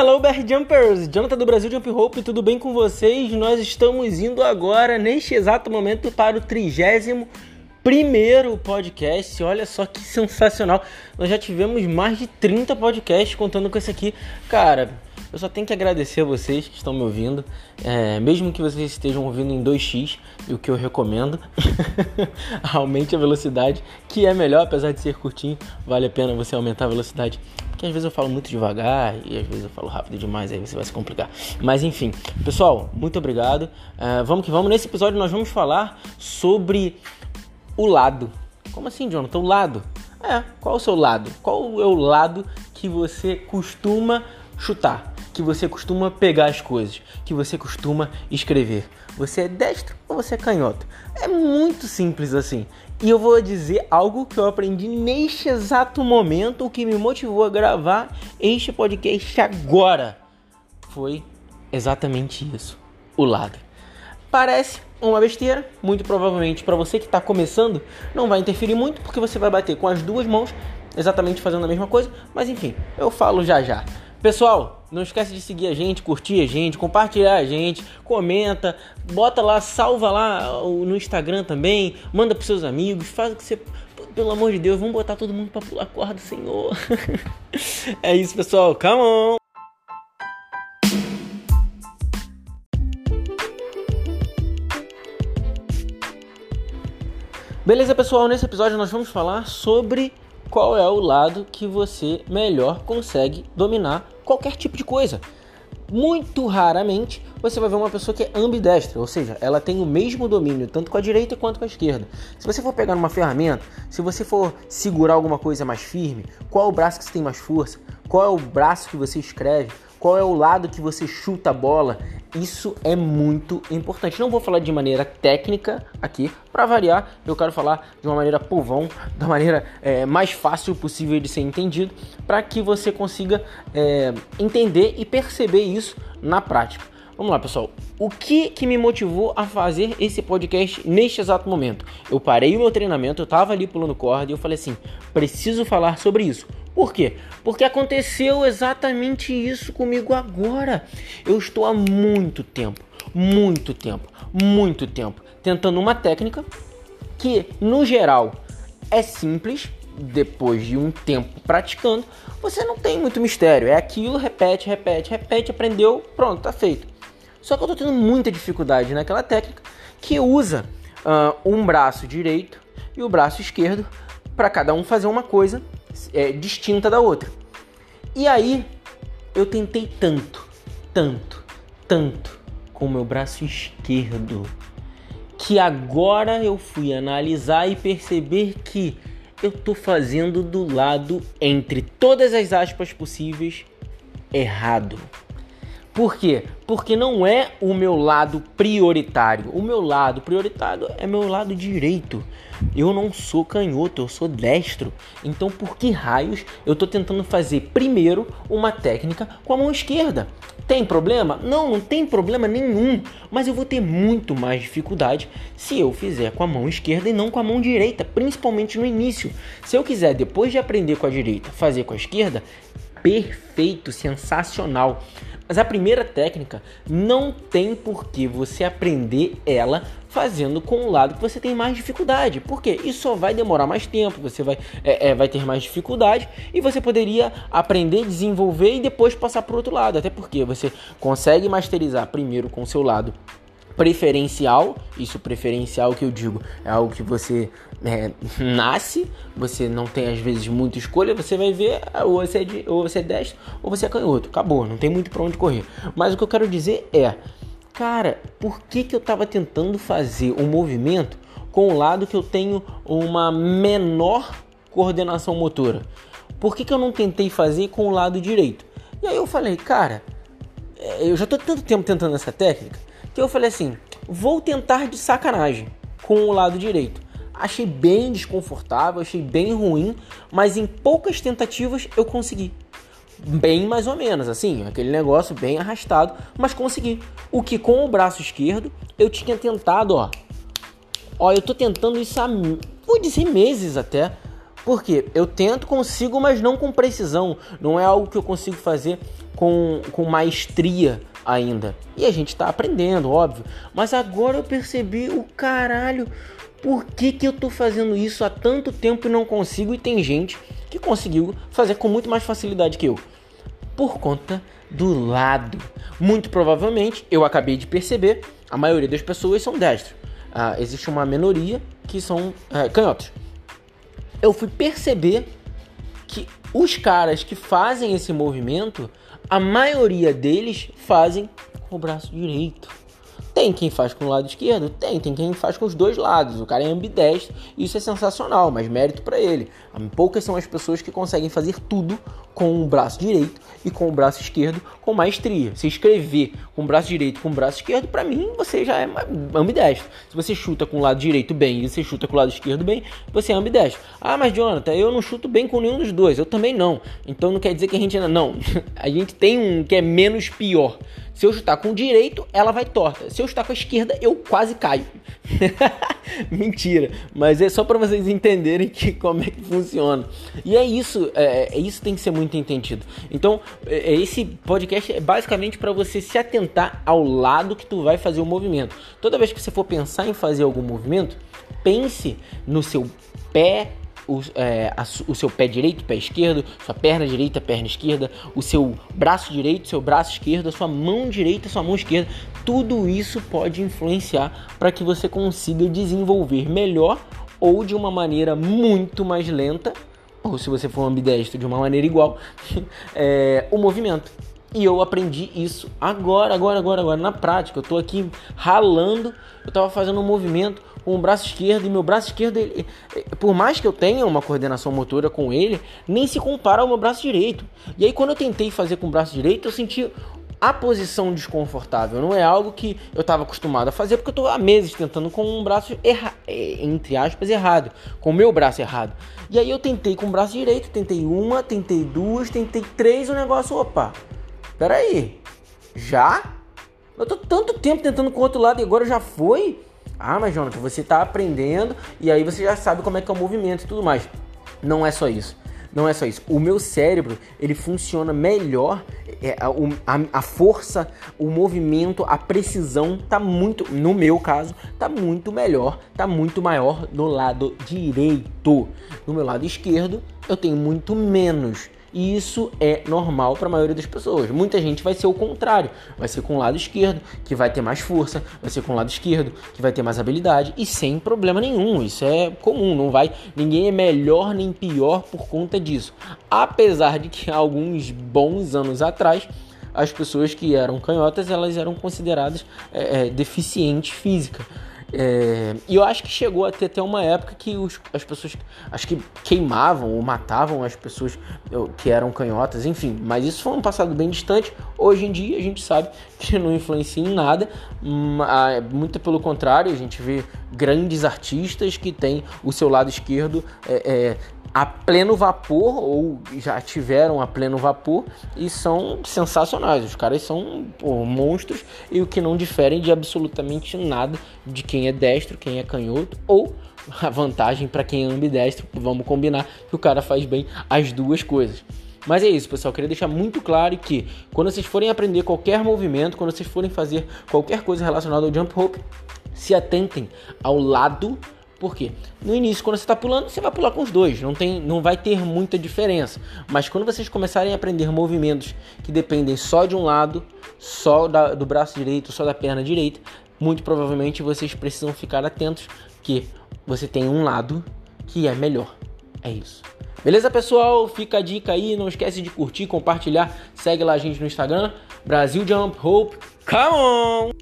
Hello, Bear Jumpers! Jonathan do Brasil Jump Hope, tudo bem com vocês? Nós estamos indo agora, neste exato momento, para o trigésimo primeiro podcast. Olha só que sensacional! Nós já tivemos mais de 30 podcasts contando com esse aqui. Cara, eu só tenho que agradecer a vocês que estão me ouvindo, é, mesmo que vocês estejam ouvindo em 2x, e o que eu recomendo, aumente a velocidade, que é melhor, apesar de ser curtinho, vale a pena você aumentar a velocidade, porque às vezes eu falo muito devagar e às vezes eu falo rápido demais, aí você vai se complicar. Mas enfim, pessoal, muito obrigado. É, vamos que vamos. Nesse episódio nós vamos falar sobre o lado. Como assim, Jonathan? O lado? É, qual é o seu lado? Qual é o lado que você costuma chutar? Que você costuma pegar as coisas, que você costuma escrever. Você é destro ou você é canhoto? É muito simples assim. E eu vou dizer algo que eu aprendi neste exato momento, o que me motivou a gravar este podcast agora. Foi exatamente isso: o lado. Parece uma besteira, muito provavelmente para você que está começando, não vai interferir muito, porque você vai bater com as duas mãos, exatamente fazendo a mesma coisa, mas enfim, eu falo já já. Pessoal, não esquece de seguir a gente, curtir a gente, compartilhar a gente, comenta, bota lá, salva lá no Instagram também, manda pros seus amigos, faz o que você. Pelo amor de Deus, vamos botar todo mundo pra pular corda, Senhor. é isso, pessoal. Come on! Beleza, pessoal? Nesse episódio nós vamos falar sobre qual é o lado que você melhor consegue dominar qualquer tipo de coisa. Muito raramente você vai ver uma pessoa que é ambidestra, ou seja, ela tem o mesmo domínio tanto com a direita quanto com a esquerda. Se você for pegar uma ferramenta, se você for segurar alguma coisa mais firme, qual é o braço que você tem mais força? Qual é o braço que você escreve? Qual é o lado que você chuta a bola? Isso é muito importante. Não vou falar de maneira técnica aqui, para variar, eu quero falar de uma maneira povão, da maneira é, mais fácil possível de ser entendido, para que você consiga é, entender e perceber isso na prática. Vamos lá, pessoal. O que, que me motivou a fazer esse podcast neste exato momento? Eu parei o meu treinamento, eu estava ali pulando corda e eu falei assim: preciso falar sobre isso. Por quê? Porque aconteceu exatamente isso comigo agora. Eu estou há muito tempo, muito tempo, muito tempo tentando uma técnica que, no geral, é simples. Depois de um tempo praticando, você não tem muito mistério. É aquilo, repete, repete, repete, aprendeu, pronto, tá feito. Só que eu tô tendo muita dificuldade naquela técnica que usa uh, um braço direito e o braço esquerdo para cada um fazer uma coisa é, distinta da outra. E aí eu tentei tanto, tanto, tanto com o meu braço esquerdo que agora eu fui analisar e perceber que eu tô fazendo do lado entre todas as aspas possíveis errado. Por quê? Porque não é o meu lado prioritário. O meu lado prioritário é meu lado direito. Eu não sou canhoto, eu sou destro. Então, por que raios eu estou tentando fazer primeiro uma técnica com a mão esquerda? Tem problema? Não, não tem problema nenhum. Mas eu vou ter muito mais dificuldade se eu fizer com a mão esquerda e não com a mão direita, principalmente no início. Se eu quiser, depois de aprender com a direita, fazer com a esquerda, perfeito, sensacional. Mas a primeira técnica não tem por que você aprender ela fazendo com o lado que você tem mais dificuldade. Porque isso só vai demorar mais tempo, você vai, é, é, vai ter mais dificuldade e você poderia aprender, desenvolver e depois passar para o outro lado. Até porque você consegue masterizar primeiro com o seu lado preferencial, isso preferencial que eu digo é algo que você é, nasce, você não tem às vezes muita escolha, você vai ver ou você é, de, ou você é destro ou você é canhoto, acabou, não tem muito para onde correr. Mas o que eu quero dizer é, cara, por que, que eu estava tentando fazer um movimento com o lado que eu tenho uma menor coordenação motora? Por que, que eu não tentei fazer com o lado direito? E aí eu falei, cara, é, eu já tô tanto tempo tentando essa técnica que eu falei assim: vou tentar de sacanagem com o lado direito. Achei bem desconfortável, achei bem ruim, mas em poucas tentativas eu consegui. Bem mais ou menos, assim, aquele negócio bem arrastado, mas consegui. O que com o braço esquerdo eu tinha tentado, ó. Ó, eu tô tentando isso há, vou dizer meses até. Porque eu tento, consigo, mas não com precisão. Não é algo que eu consigo fazer com, com maestria ainda. E a gente está aprendendo, óbvio. Mas agora eu percebi o caralho. Por que, que eu tô fazendo isso há tanto tempo e não consigo? E tem gente que conseguiu fazer com muito mais facilidade que eu. Por conta do lado. Muito provavelmente, eu acabei de perceber, a maioria das pessoas são destros. Ah, existe uma minoria que são é, canhotos. Eu fui perceber que os caras que fazem esse movimento, a maioria deles fazem com o braço direito. Tem quem faz com o lado esquerdo? Tem, tem quem faz com os dois lados. O cara é ambidestro, isso é sensacional, mas mérito para ele. Poucas são as pessoas que conseguem fazer tudo com o braço direito e com o braço esquerdo com maestria. Se escrever com o braço direito com o braço esquerdo, para mim você já é ambidestro. Se você chuta com o lado direito bem e você chuta com o lado esquerdo bem, você é ambidestro. Ah, mas Jonathan, eu não chuto bem com nenhum dos dois. Eu também não. Então não quer dizer que a gente ainda não. a gente tem um que é menos pior. Se eu chutar com o direito, ela vai torta. Se eu chutar com a esquerda, eu quase caio. Mentira, mas é só para vocês entenderem que como é que funciona. E é isso, é, é isso tem que ser muito entendido. Então, é, é esse podcast é basicamente para você se atentar ao lado que tu vai fazer o movimento. Toda vez que você for pensar em fazer algum movimento, pense no seu pé o, é, a, o seu pé direito, pé esquerdo, sua perna direita, perna esquerda, o seu braço direito, seu braço esquerdo, a sua mão direita, sua mão esquerda. Tudo isso pode influenciar para que você consiga desenvolver melhor ou de uma maneira muito mais lenta, ou se você for ambidestro de uma maneira igual, é, o movimento. E eu aprendi isso agora, agora, agora, agora, na prática. Eu tô aqui ralando, eu tava fazendo um movimento com o braço esquerdo e meu braço esquerdo, ele, por mais que eu tenha uma coordenação motora com ele, nem se compara ao meu braço direito. E aí quando eu tentei fazer com o braço direito, eu senti a posição desconfortável. Não é algo que eu estava acostumado a fazer, porque eu estou há meses tentando com um braço erra entre aspas errado, com o meu braço errado. E aí eu tentei com o braço direito, tentei uma, tentei duas, tentei três, o negócio, opa, peraí, já? Eu tô tanto tempo tentando com o outro lado e agora já foi? Ah, mas Jonathan, você está aprendendo e aí você já sabe como é que é o movimento e tudo mais. Não é só isso. Não é só isso. O meu cérebro, ele funciona melhor. É, a, a, força, o movimento, a precisão tá muito, no meu caso, tá muito melhor, tá muito maior no lado direito. No meu lado esquerdo, eu tenho muito menos. E isso é normal para a maioria das pessoas. Muita gente vai ser o contrário, vai ser com o lado esquerdo, que vai ter mais força, vai ser com o lado esquerdo, que vai ter mais habilidade e sem problema nenhum. Isso é comum, não vai, ninguém é melhor nem pior por conta disso. Apesar de que alguns bons anos atrás as pessoas que eram canhotas elas eram consideradas é, é, deficientes física. É, e eu acho que chegou a ter até uma época que os, as pessoas acho que queimavam ou matavam as pessoas que eram canhotas, enfim. Mas isso foi um passado bem distante. Hoje em dia a gente sabe que não influencia em nada. Muito pelo contrário, a gente vê grandes artistas que têm o seu lado esquerdo é, é, a pleno vapor ou já tiveram a pleno vapor e são sensacionais. Os caras são pô, monstros e o que não diferem de absolutamente nada de quem é destro, quem é canhoto ou a vantagem para quem é ambidestro. Vamos combinar que o cara faz bem as duas coisas. Mas é isso, pessoal. Eu queria deixar muito claro que quando vocês forem aprender qualquer movimento, quando vocês forem fazer qualquer coisa relacionada ao jump rope, se atentem ao lado por quê? No início, quando você está pulando, você vai pular com os dois, não, tem, não vai ter muita diferença. Mas quando vocês começarem a aprender movimentos que dependem só de um lado, só da, do braço direito, só da perna direita, muito provavelmente vocês precisam ficar atentos que você tem um lado que é melhor. É isso. Beleza, pessoal? Fica a dica aí. Não esquece de curtir, compartilhar. Segue lá a gente no Instagram. Brasil Jump Hope. Come on!